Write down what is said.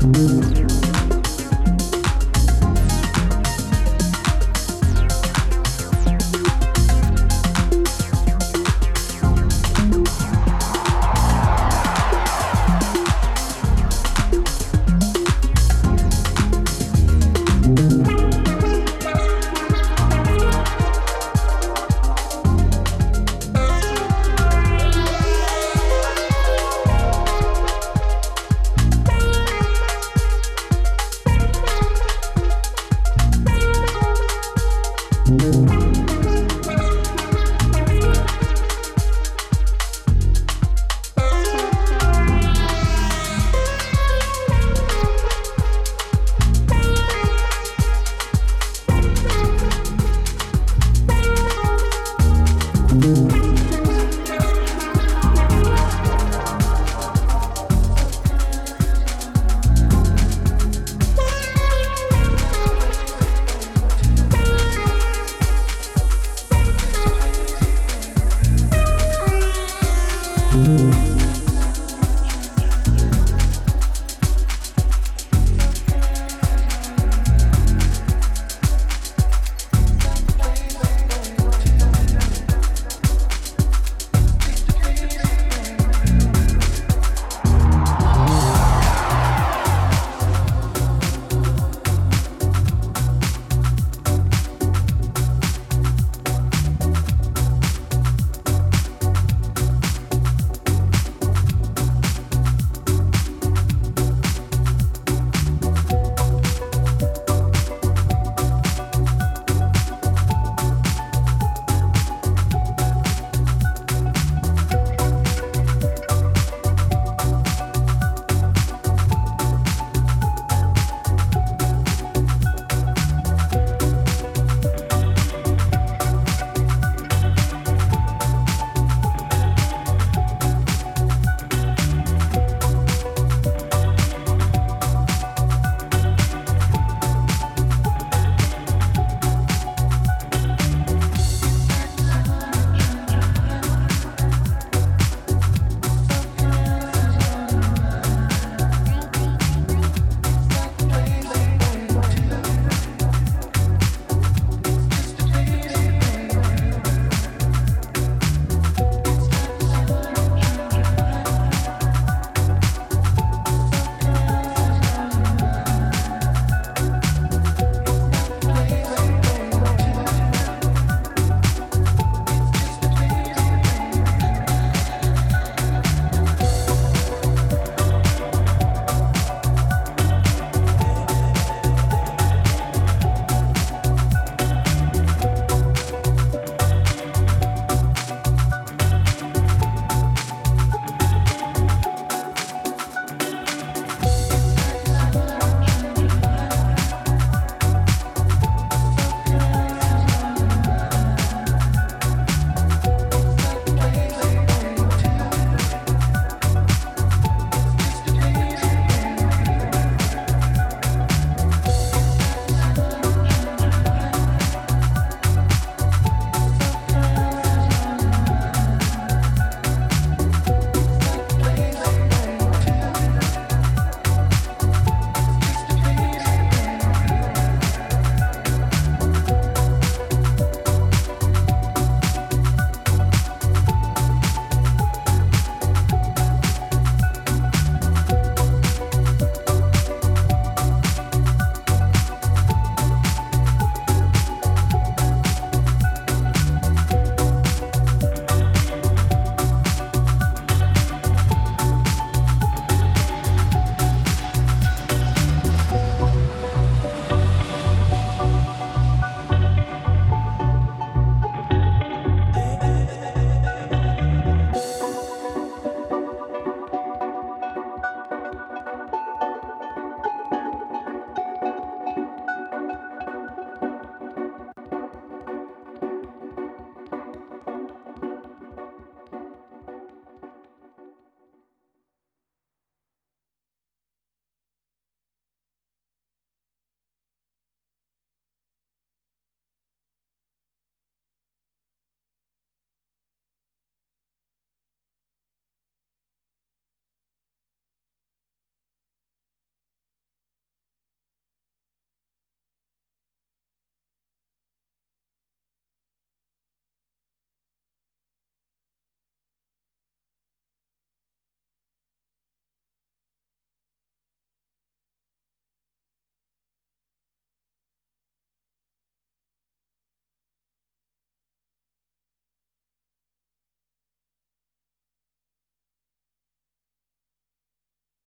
Mm-hmm.